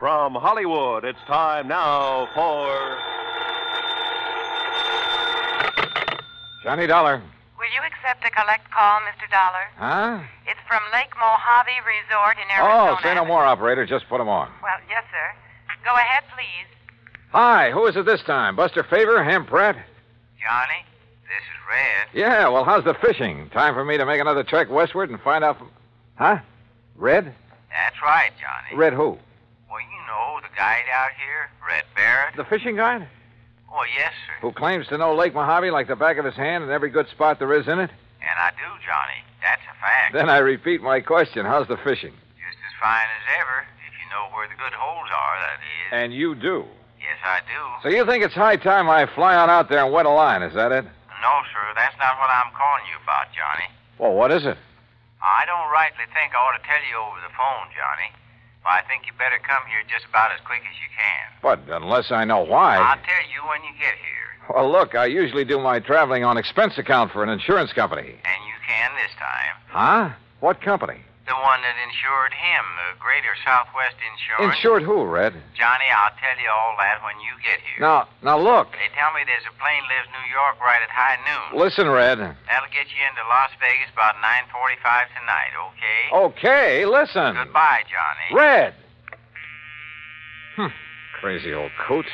From Hollywood, it's time now for. Johnny Dollar. Will you accept a collect call, Mr. Dollar? Huh? It's from Lake Mojave Resort in Arizona. Oh, say no more, operator. Just put him on. Well, yes, sir. Go ahead, please. Hi, who is it this time? Buster Favor, Ham Pratt? Johnny, this is Red. Yeah, well, how's the fishing? Time for me to make another trek westward and find out from. Huh? Red? That's right, Johnny. Red who? Well, you know the guide out here, Red Barrett. The fishing guide? Oh, yes, sir. Who claims to know Lake Mojave like the back of his hand and every good spot there is in it? And I do, Johnny. That's a fact. Then I repeat my question. How's the fishing? Just as fine as ever, if you know where the good holes are, that is. And you do. Yes, I do. So you think it's high time I fly on out there and wet a line, is that it? No, sir, that's not what I'm calling you about, Johnny. Well, what is it? I don't rightly think I ought to tell you over the phone, Johnny. But I think you better come here just about as quick as you can. But unless I know why. I'll tell you when you get here. Well, look, I usually do my traveling on expense account for an insurance company. And you can this time. Huh? What company? The one that insured him, the Greater Southwest Insurance. Insured who, Red? Johnny, I'll tell you all that when you get here. Now, now look. They tell me there's a plane leaves New York right at high noon. Listen, Red. That'll get you into Las Vegas about 9.45 tonight, okay? Okay, listen. Goodbye, Johnny. Red. Hmm. Crazy old coot.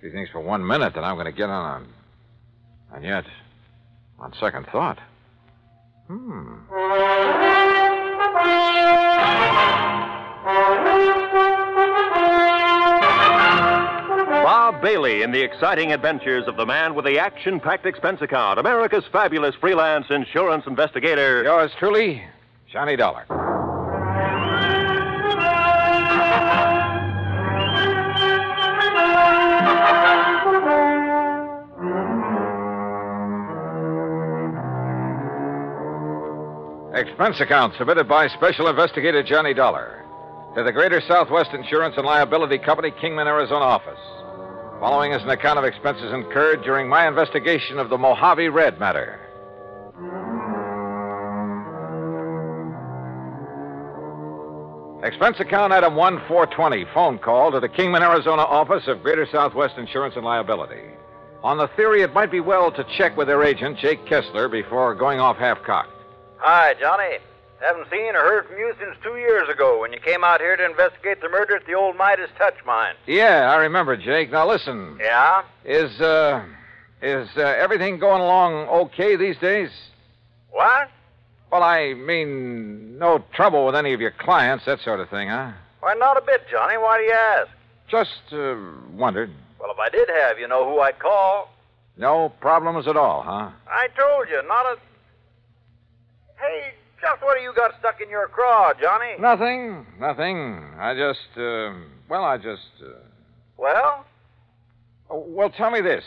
He thinks for one minute that I'm going to get on a... And yet, on second thought... Hmm. Bob Bailey in the exciting adventures of the man with the action packed expense account, America's fabulous freelance insurance investigator. Yours truly, Johnny Dollar. Expense account submitted by Special Investigator Johnny Dollar to the Greater Southwest Insurance and Liability Company, Kingman, Arizona office. Following is an account of expenses incurred during my investigation of the Mojave Red matter. Expense account item 1420, phone call to the Kingman, Arizona office of Greater Southwest Insurance and Liability. On the theory it might be well to check with their agent, Jake Kessler, before going off half cocked. Hi, Johnny. Haven't seen or heard from you since two years ago when you came out here to investigate the murder at the old Midas Touch mine. Yeah, I remember, Jake. Now listen. Yeah? Is, uh, is uh, everything going along okay these days? What? Well, I mean, no trouble with any of your clients, that sort of thing, huh? Why, not a bit, Johnny. Why do you ask? Just uh, wondered. Well, if I did have, you know who I'd call. No problems at all, huh? I told you, not a. What do you got stuck in your craw, Johnny? Nothing, nothing. I just, uh, well, I just. Uh... Well? Oh, well, tell me this.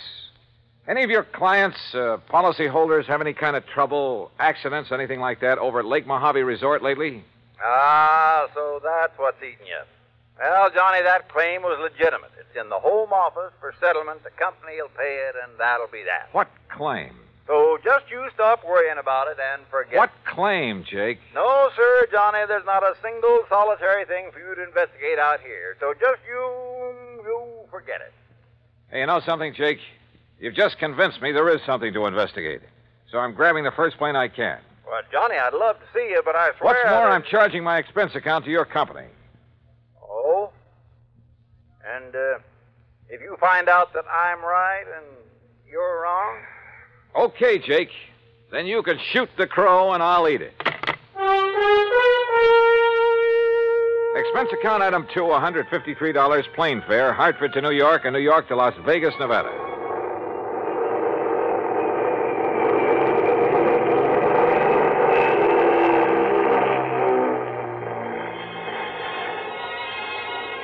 Any of your clients, uh, policyholders, have any kind of trouble, accidents, anything like that over at Lake Mojave Resort lately? Ah, so that's what's eating you. Well, Johnny, that claim was legitimate. It's in the home office for settlement. The company will pay it, and that'll be that. What claim? So just you stop worrying about it and forget. What claim, Jake? No, sir, Johnny. There's not a single solitary thing for you to investigate out here. So just you, you forget it. Hey, you know something, Jake? You've just convinced me there is something to investigate. So I'm grabbing the first plane I can. Well, Johnny, I'd love to see you, but I swear. What's more, that- I'm charging my expense account to your company. Oh? And uh, if you find out that I'm right and you're wrong? Okay, Jake. Then you can shoot the crow and I'll eat it. Expense account item two, $153 plane fare, Hartford to New York and New York to Las Vegas, Nevada.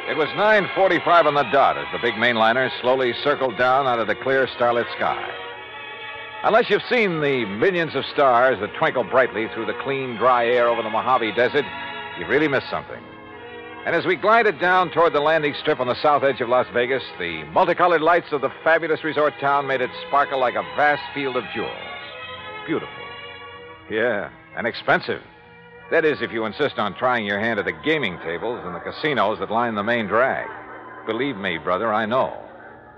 It was 9.45 on the dot as the big mainliner slowly circled down out of the clear starlit sky. Unless you've seen the millions of stars that twinkle brightly through the clean, dry air over the Mojave Desert, you've really missed something. And as we glided down toward the landing strip on the south edge of Las Vegas, the multicolored lights of the fabulous resort town made it sparkle like a vast field of jewels. Beautiful. Yeah, and expensive. That is, if you insist on trying your hand at the gaming tables and the casinos that line the main drag. Believe me, brother, I know.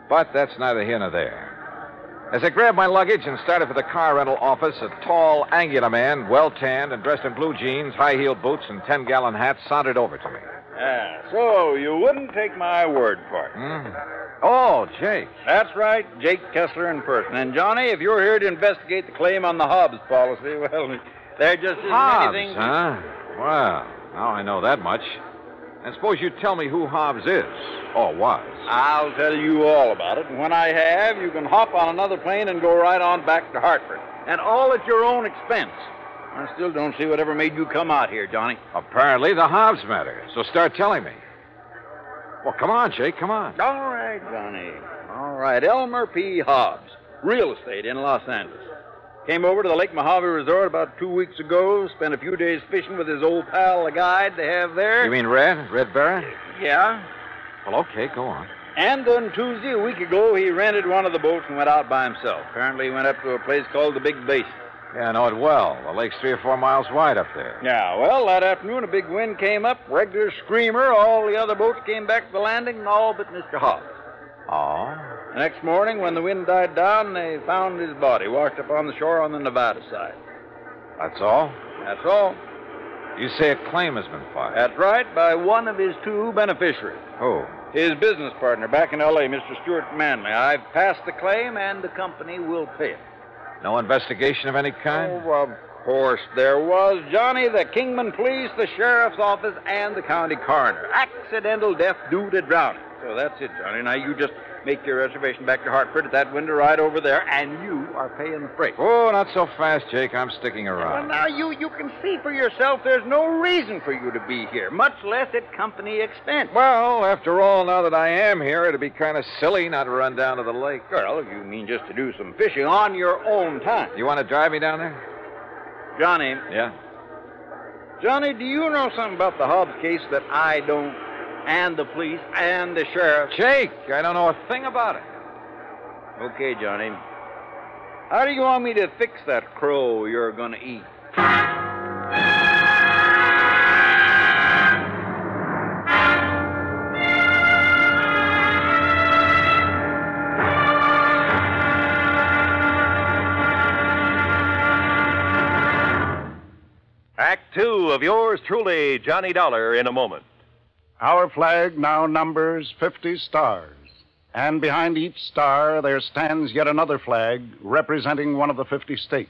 But that's neither here nor there. As I grabbed my luggage and started for the car rental office, a tall, angular man, well tanned and dressed in blue jeans, high heeled boots, and 10 gallon hat sauntered over to me. Yeah, so you wouldn't take my word for it. Hmm? Oh, Jake. That's right, Jake Kessler in person. And Johnny, if you're here to investigate the claim on the Hobbs policy, well, there just isn't Hobbs, anything. huh? Well, now I know that much. And suppose you tell me who Hobbs is, or was. I'll tell you all about it, and when I have, you can hop on another plane and go right on back to Hartford. And all at your own expense. I still don't see whatever made you come out here, Johnny. Apparently, the Hobbs matter. So start telling me. Well, come on, Jake, come on. All right, Johnny. All right. Elmer P. Hobbs, real estate in Los Angeles. Came over to the Lake Mojave Resort about two weeks ago, spent a few days fishing with his old pal, the guide they have there. You mean Red? Red Barrett? Yeah. Well, okay, go on. And then Tuesday, a week ago, he rented one of the boats and went out by himself. Apparently, he went up to a place called the Big Basin. Yeah, I know it well. The lake's three or four miles wide up there. Yeah, well, that afternoon, a big wind came up, regular screamer. All the other boats came back to the landing, and all but Mr. Hobbs. Oh? The next morning, when the wind died down, they found his body washed up on the shore on the Nevada side. That's all? That's all. You say a claim has been filed. That's right, by one of his two beneficiaries. Who? His business partner back in L.A., Mr. Stuart Manley. I've passed the claim, and the company will pay it. No investigation of any kind? Oh, of course there was. Johnny, the Kingman Police, the Sheriff's Office, and the County Coroner. Accidental death due to drowning. So that's it, Johnny. Now you just make your reservation back to Hartford at that window right over there, and you are paying the freight. Oh, not so fast, Jake. I'm sticking Well, around. now you, you can see for yourself there's no reason for you to be here, much less at company expense. Well, after all, now that I am here, it'd be kind of silly not to run down to the lake. Well, if you mean just to do some fishing on your own time. You want to drive me down there? Johnny, Yeah. Johnny, do you know something about the Hobbs case that I don't, and the police, and the sheriff? Jake, I don't know a thing about it. Okay, Johnny. How do you want me to fix that crow you're going to eat? Act two of yours truly, Johnny Dollar, in a moment. Our flag now numbers 50 stars, and behind each star there stands yet another flag representing one of the 50 states.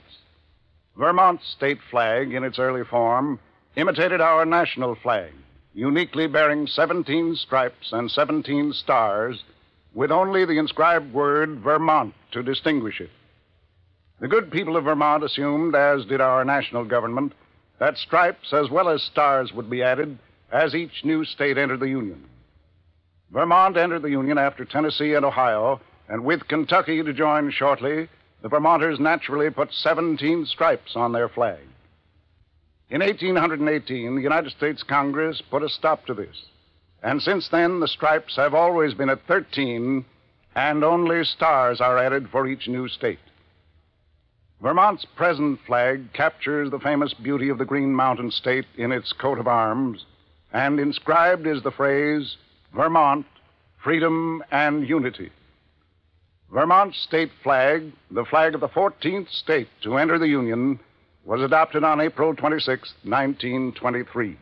Vermont's state flag, in its early form, imitated our national flag, uniquely bearing 17 stripes and 17 stars, with only the inscribed word Vermont to distinguish it. The good people of Vermont assumed, as did our national government, that stripes as well as stars would be added as each new state entered the Union. Vermont entered the Union after Tennessee and Ohio, and with Kentucky to join shortly, the Vermonters naturally put 17 stripes on their flag. In 1818, the United States Congress put a stop to this, and since then the stripes have always been at 13, and only stars are added for each new state. Vermont's present flag captures the famous beauty of the Green Mountain State in its coat of arms, and inscribed is the phrase Vermont, freedom and unity. Vermont's state flag, the flag of the 14th state to enter the Union, was adopted on April 26, 1923.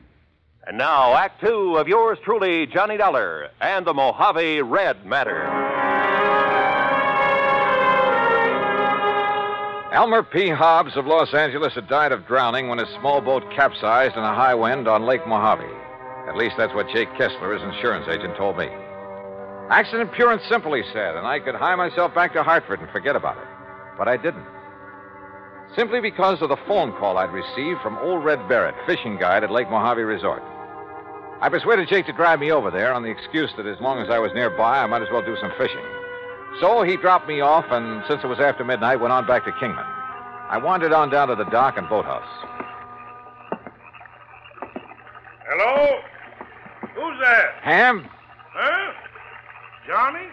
And now, Act two of yours truly, Johnny Dollar, and the Mojave Red Matter. Elmer P. Hobbs of Los Angeles had died of drowning when his small boat capsized in a high wind on Lake Mojave. At least that's what Jake Kessler, his insurance agent, told me. Accident pure and simple, he said, and I could hie myself back to Hartford and forget about it. But I didn't. Simply because of the phone call I'd received from old Red Barrett, fishing guide at Lake Mojave Resort. I persuaded Jake to drive me over there on the excuse that as long as I was nearby, I might as well do some fishing. So he dropped me off, and since it was after midnight, went on back to Kingman. I wandered on down to the dock and boathouse. Hello? Who's that? Ham? Huh? Johnny?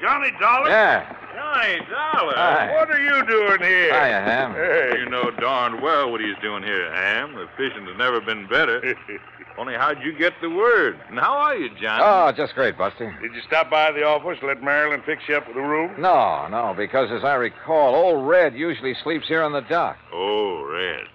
Johnny Dollar? Yeah. Johnny Dollar, Hi. what are you doing here? Hiya, Ham. Hey. You know darn well what he's doing here, Ham. The fishing has never been better. Only how'd you get the word? And how are you, Johnny? Oh, just great, Buster. Did you stop by the office, let Marilyn fix you up with a room? No, no, because as I recall, old Red usually sleeps here on the dock. Oh, Red.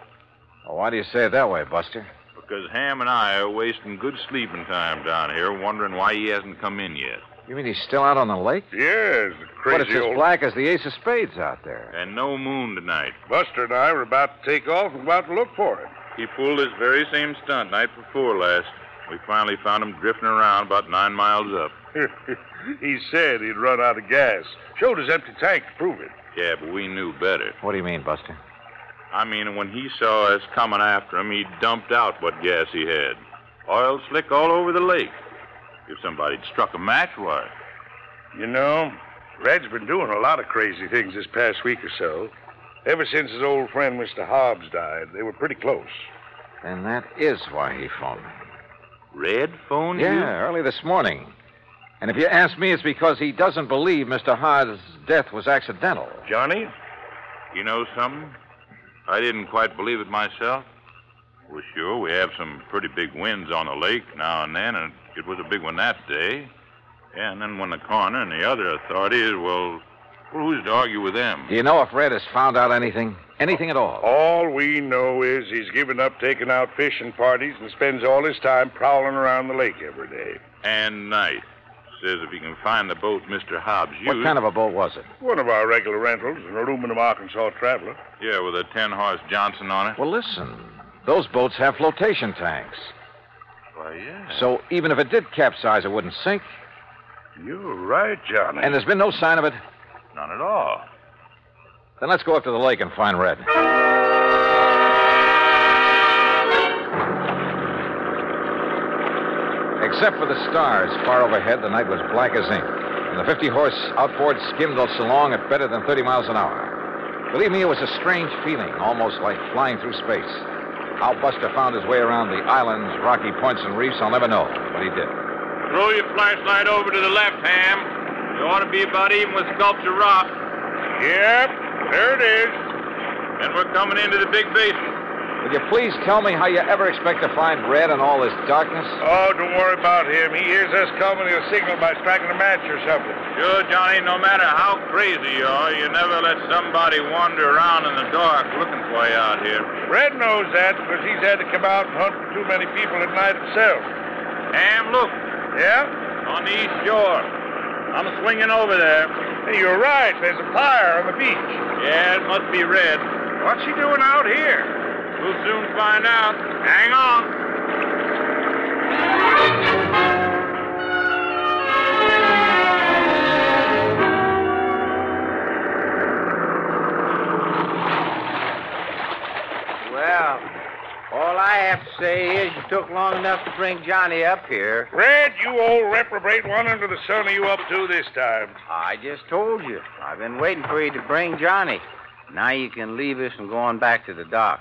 Oh, why do you say it that way, Buster? Because Ham and I are wasting good sleeping time down here, wondering why he hasn't come in yet. You mean he's still out on the lake? Yes, crazy but it's as old... black as the ace of spades out there. And no moon tonight. Buster and I were about to take off and about to look for him. He pulled this very same stunt night before last. We finally found him drifting around about nine miles up. he said he'd run out of gas. Showed his empty tank to prove it. Yeah, but we knew better. What do you mean, Buster? I mean, when he saw us coming after him, he dumped out what gas he had. Oil slick all over the lake. If somebody'd struck a match, why? You know, Red's been doing a lot of crazy things this past week or so. Ever since his old friend Mr. Hobbs died, they were pretty close. And that is why he phoned me. Red phoned you? Yeah, early this morning. And if you ask me, it's because he doesn't believe Mr. Hobbs' death was accidental. Johnny? You know something? I didn't quite believe it myself. Well, sure, we have some pretty big winds on the lake now and then, and it was a big one that day. Yeah, and then when the coroner and the other authorities, well, well, who's to argue with them? Do you know if Red has found out anything? Anything at all? All we know is he's given up taking out fishing parties and spends all his time prowling around the lake every day. And night. Says if he can find the boat Mr. Hobbs used. What kind of a boat was it? One of our regular rentals, an aluminum Arkansas Traveler. Yeah, with a 10 horse Johnson on it. Well, listen. Those boats have flotation tanks. Why, yeah. So even if it did capsize, it wouldn't sink. You're right, Johnny. And there's been no sign of it. None at all. Then let's go up to the lake and find Red. Except for the stars far overhead, the night was black as ink. And the 50 horse outboard skimmed us along at better than 30 miles an hour. Believe me, it was a strange feeling, almost like flying through space. How Buster found his way around the islands, rocky points, and reefs, I'll never know, but he did. Throw your flashlight over to the left, Ham. You ought to be about even with Sculpture Rock. Yep, there it is. And we're coming into the big basin. Will you please tell me how you ever expect to find Red in all this darkness? Oh, don't worry about him. He hears us coming. He'll signal by striking a match or something. Sure, Johnny, no matter how crazy you are, you never let somebody wander around in the dark looking for you out here. Red knows that because he's had to come out and hunt for too many people at night himself. Ham, look, Yeah? on the east shore. I'm swinging over there. Hey, you're right. There's a fire on the beach. Yeah, it must be Red. What's he doing out here? We'll soon find out. Hang on. Well, all I have to say is you took long enough to bring Johnny up here. Red, you old reprobate, what under the sun are you up to this time? I just told you. I've been waiting for you to bring Johnny. Now you can leave us and go on back to the dock.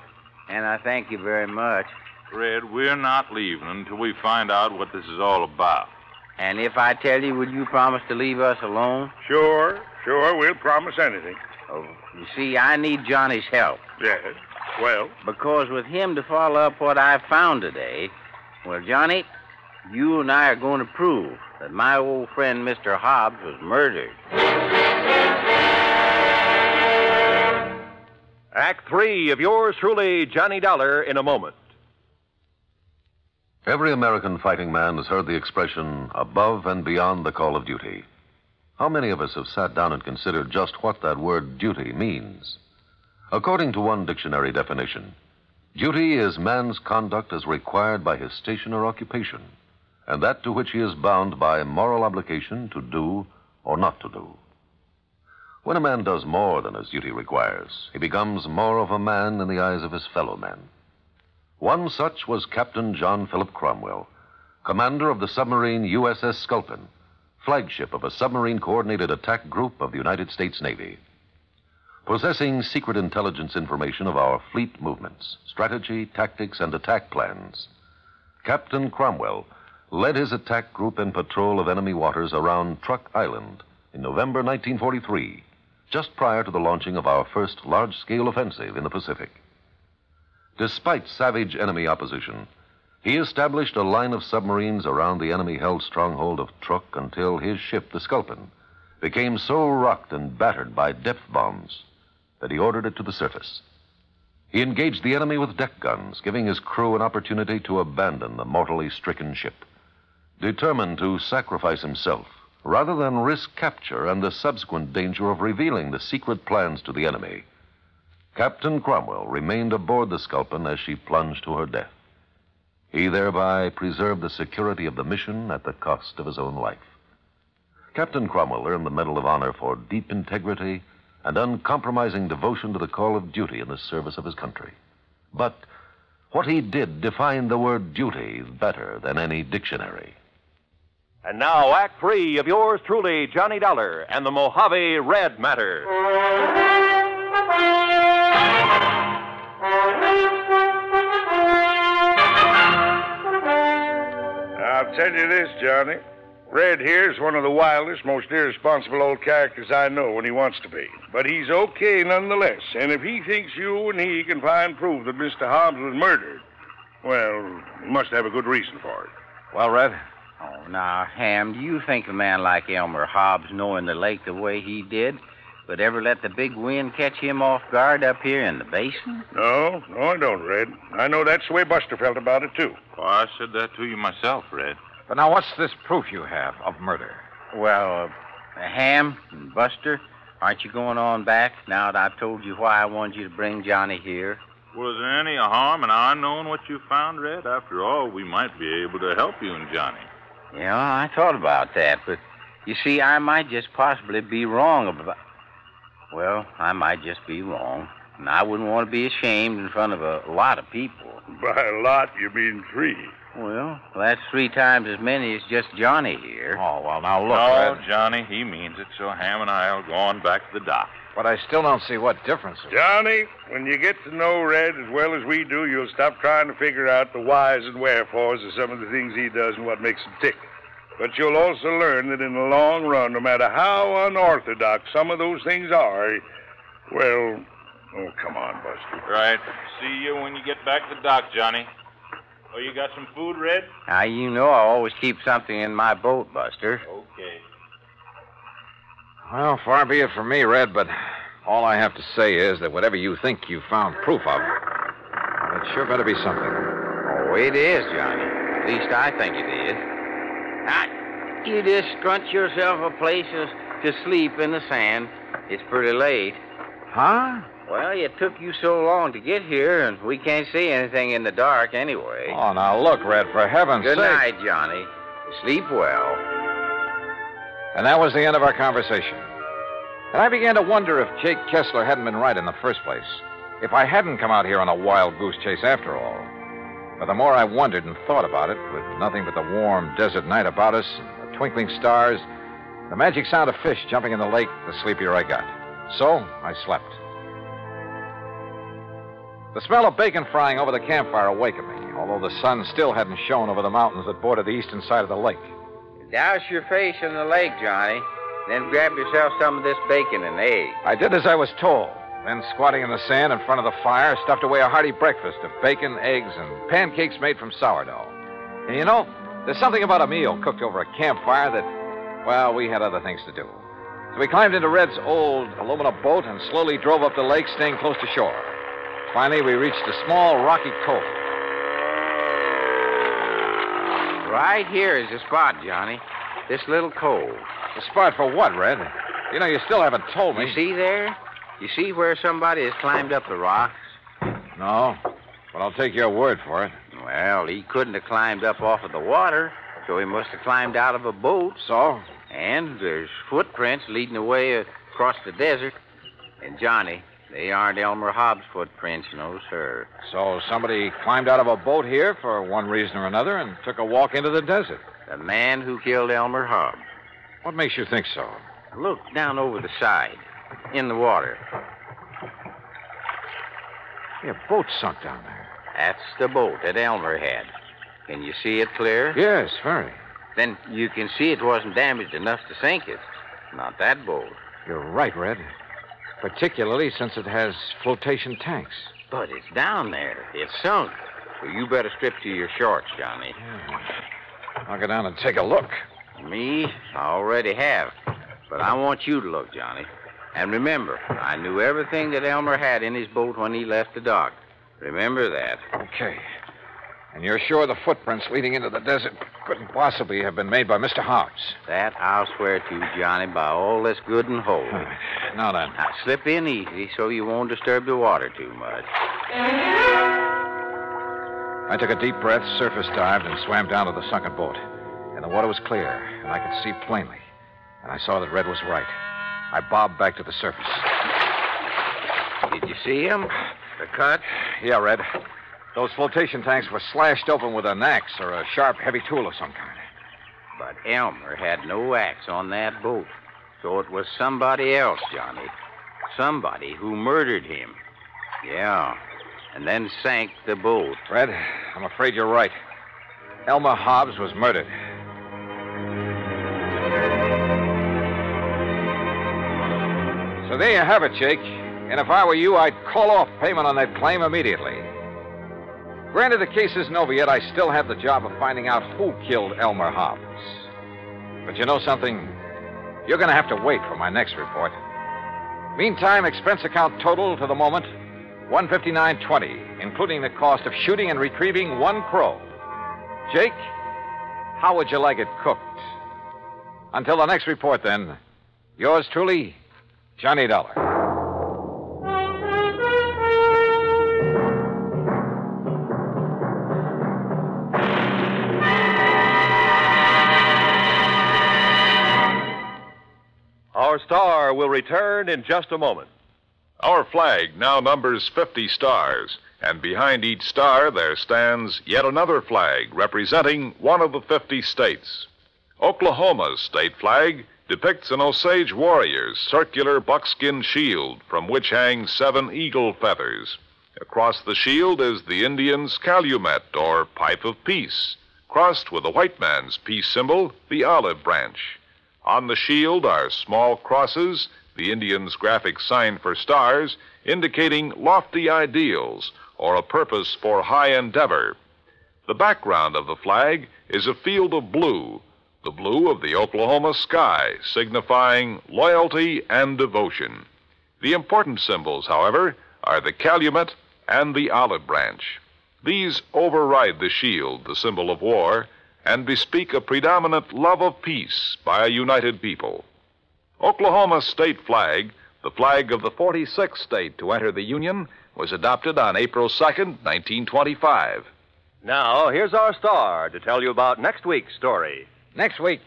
And I thank you very much. Red, we're not leaving until we find out what this is all about. And if I tell you, will you promise to leave us alone? Sure, sure, we'll promise anything. Oh, you see, I need Johnny's help. Yes. Well, Because with him to follow up what I found today, well, Johnny, you and I are going to prove that my old friend Mr. Hobbs was murdered. Act three of yours truly, Johnny Dollar, in a moment. Every American fighting man has heard the expression above and beyond the call of duty. How many of us have sat down and considered just what that word duty means? According to one dictionary definition, duty is man's conduct as required by his station or occupation, and that to which he is bound by moral obligation to do or not to do. When a man does more than his duty requires, he becomes more of a man in the eyes of his fellow men. One such was Captain John Philip Cromwell, commander of the submarine USS Sculpin, flagship of a submarine coordinated attack group of the United States Navy. Possessing secret intelligence information of our fleet movements, strategy, tactics, and attack plans, Captain Cromwell led his attack group in patrol of enemy waters around Truk Island in November 1943 just prior to the launching of our first large scale offensive in the Pacific. Despite savage enemy opposition, he established a line of submarines around the enemy held stronghold of Truk until his ship, the Sculpin, became so rocked and battered by depth bombs that he ordered it to the surface. He engaged the enemy with deck guns, giving his crew an opportunity to abandon the mortally stricken ship. Determined to sacrifice himself rather than risk capture and the subsequent danger of revealing the secret plans to the enemy, Captain Cromwell remained aboard the Sculpin as she plunged to her death. He thereby preserved the security of the mission at the cost of his own life. Captain Cromwell earned the Medal of Honor for deep integrity and uncompromising devotion to the call of duty in the service of his country. But what he did defined the word duty better than any dictionary. And now, Act Three of yours truly, Johnny Dollar and the Mojave Red Matter. I'll tell you this, Johnny. Red here's one of the wildest, most irresponsible old characters I know when he wants to be. But he's okay nonetheless. And if he thinks you and he can find proof that Mr. Hobbs was murdered, well, he must have a good reason for it. Well, Red? Oh, now, Ham, do you think a man like Elmer Hobbs, knowing the lake the way he did, would ever let the big wind catch him off guard up here in the basin? No, no, I don't, Red. I know that's the way Buster felt about it, too. Well, I said that to you myself, Red. But now, what's this proof you have of murder? Well, uh, Ham and Buster, aren't you going on back now that I've told you why I wanted you to bring Johnny here? Was there any harm in our knowing what you found, Red? After all, we might be able to help you and Johnny. Yeah, I thought about that, but you see, I might just possibly be wrong about. Well, I might just be wrong. And I wouldn't want to be ashamed in front of a lot of people. By a lot, you mean three. Well, that's three times as many as just Johnny here. Oh, well, now look, no, Red. Johnny, he means it, so Ham and I'll go on back to the dock. But I still don't see what difference. it- Johnny, when you get to know Red as well as we do, you'll stop trying to figure out the whys and wherefores of some of the things he does and what makes him tick. But you'll also learn that in the long run, no matter how unorthodox some of those things are, well, oh, come on, Buster. Right. See you when you get back to the dock, Johnny. Oh, you got some food, Red? Now, you know I always keep something in my boat, Buster. Okay. Well, far be it from me, Red, but all I have to say is that whatever you think you've found proof of, well, it sure better be something. Oh, it is, Johnny. At least I think it is. You just scrunch yourself a place to to sleep in the sand. It's pretty late. Huh? Well, it took you so long to get here, and we can't see anything in the dark anyway. Oh, now look, Red, for heaven's Good sake. Good night, Johnny. Sleep well. And that was the end of our conversation. And I began to wonder if Jake Kessler hadn't been right in the first place. If I hadn't come out here on a wild goose chase after all. But the more I wondered and thought about it, with nothing but the warm desert night about us, and the twinkling stars, the magic sound of fish jumping in the lake, the sleepier I got. So I slept. The smell of bacon frying over the campfire awakened me, although the sun still hadn't shone over the mountains that border the eastern side of the lake. Douse your face in the lake, Johnny. Then grab yourself some of this bacon and eggs. I did as I was told. Then, squatting in the sand in front of the fire, stuffed away a hearty breakfast of bacon, eggs, and pancakes made from sourdough. And you know, there's something about a meal cooked over a campfire that, well, we had other things to do. So we climbed into Red's old aluminum boat and slowly drove up the lake, staying close to shore. Finally, we reached a small rocky cove. Right here is the spot, Johnny. This little cove. The spot for what, Red? You know, you still haven't told me. You see there? You see where somebody has climbed up the rocks? No, but I'll take your word for it. Well, he couldn't have climbed up off of the water, so he must have climbed out of a boat. So? And there's footprints leading away across the desert. And Johnny, they aren't Elmer Hobbs' footprints, no, sir. So somebody climbed out of a boat here for one reason or another and took a walk into the desert. The man who killed Elmer Hobbs. What makes you think so? Look down over the side, in the water. Yeah, boat sunk down there. That's the boat that Elmer had. Can you see it clear? Yes, very. Then you can see it wasn't damaged enough to sink it. Not that boat. You're right, Red. particularly since it has flotation tanks. But it's down there. It's sunk. So you better strip to your shorts, Johnny. I'll go down and take a look. Me? I already have. But I want you to look, Johnny. And remember, I knew everything that Elmer had in his boat when he left the dock. Remember that. Okay. And you're sure the footprints leading into the desert couldn't possibly have been made by Mr. Hobbs? That I'll swear to, Johnny, by all that's good and holy. Now then. Now, slip in easy so you won't disturb the water too much. I took a deep breath, surface dived, and swam down to the sunken boat. And the water was clear, and I could see plainly. And I saw that Red was right. I bobbed back to the surface. Did you see him? The cut? Yeah, Red. Those flotation tanks were slashed open with an axe or a sharp, heavy tool of some kind. But Elmer had no axe on that boat. So it was somebody else, Johnny. Somebody who murdered him. Yeah. And then sank the boat. Red, I'm afraid you're right. Elmer Hobbs was murdered. So there you have it, Jake. And if I were you, I'd call off payment on that claim immediately. Granted, the case isn't over yet, I still have the job of finding out who killed Elmer Hobbs. But you know something? You're going to have to wait for my next report. Meantime, expense account total to the moment 159.20, including the cost of shooting and retrieving one crow. Jake, how would you like it cooked? Until the next report, then, yours truly, Johnny Dollar. Our star will return in just a moment. Our flag now numbers 50 stars, and behind each star there stands yet another flag representing one of the 50 states. Oklahoma's state flag depicts an Osage warrior's circular buckskin shield from which hang seven eagle feathers. Across the shield is the Indian's calumet, or pipe of peace, crossed with the white man's peace symbol, the olive branch. On the shield are small crosses, the Indian's graphic sign for stars, indicating lofty ideals or a purpose for high endeavor. The background of the flag is a field of blue, the blue of the Oklahoma sky, signifying loyalty and devotion. The important symbols, however, are the calumet and the olive branch. These override the shield, the symbol of war, and bespeak a predominant love of peace by a united people. Oklahoma's state flag, the flag of the 46th state to enter the Union, was adopted on April 2nd, 1925. Now, here's our star to tell you about next week's story. Next week?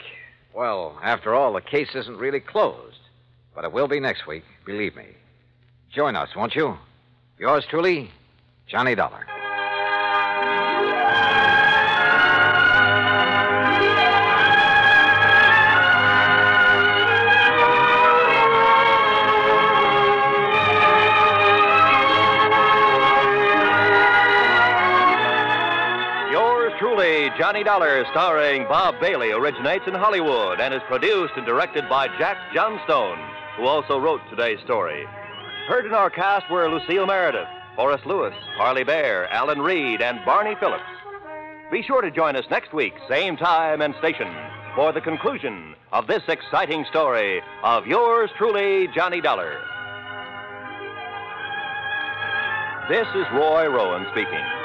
Well, after all, the case isn't really closed. But it will be next week, believe me. Join us, won't you? Yours truly, Johnny Dollar. Johnny Dollar, starring Bob Bailey, originates in Hollywood and is produced and directed by Jack Johnstone, who also wrote today's story. Heard in our cast were Lucille Meredith, Horace Lewis, Harley Bear, Alan Reed, and Barney Phillips. Be sure to join us next week, same time and station, for the conclusion of this exciting story of yours truly, Johnny Dollar. This is Roy Rowan speaking.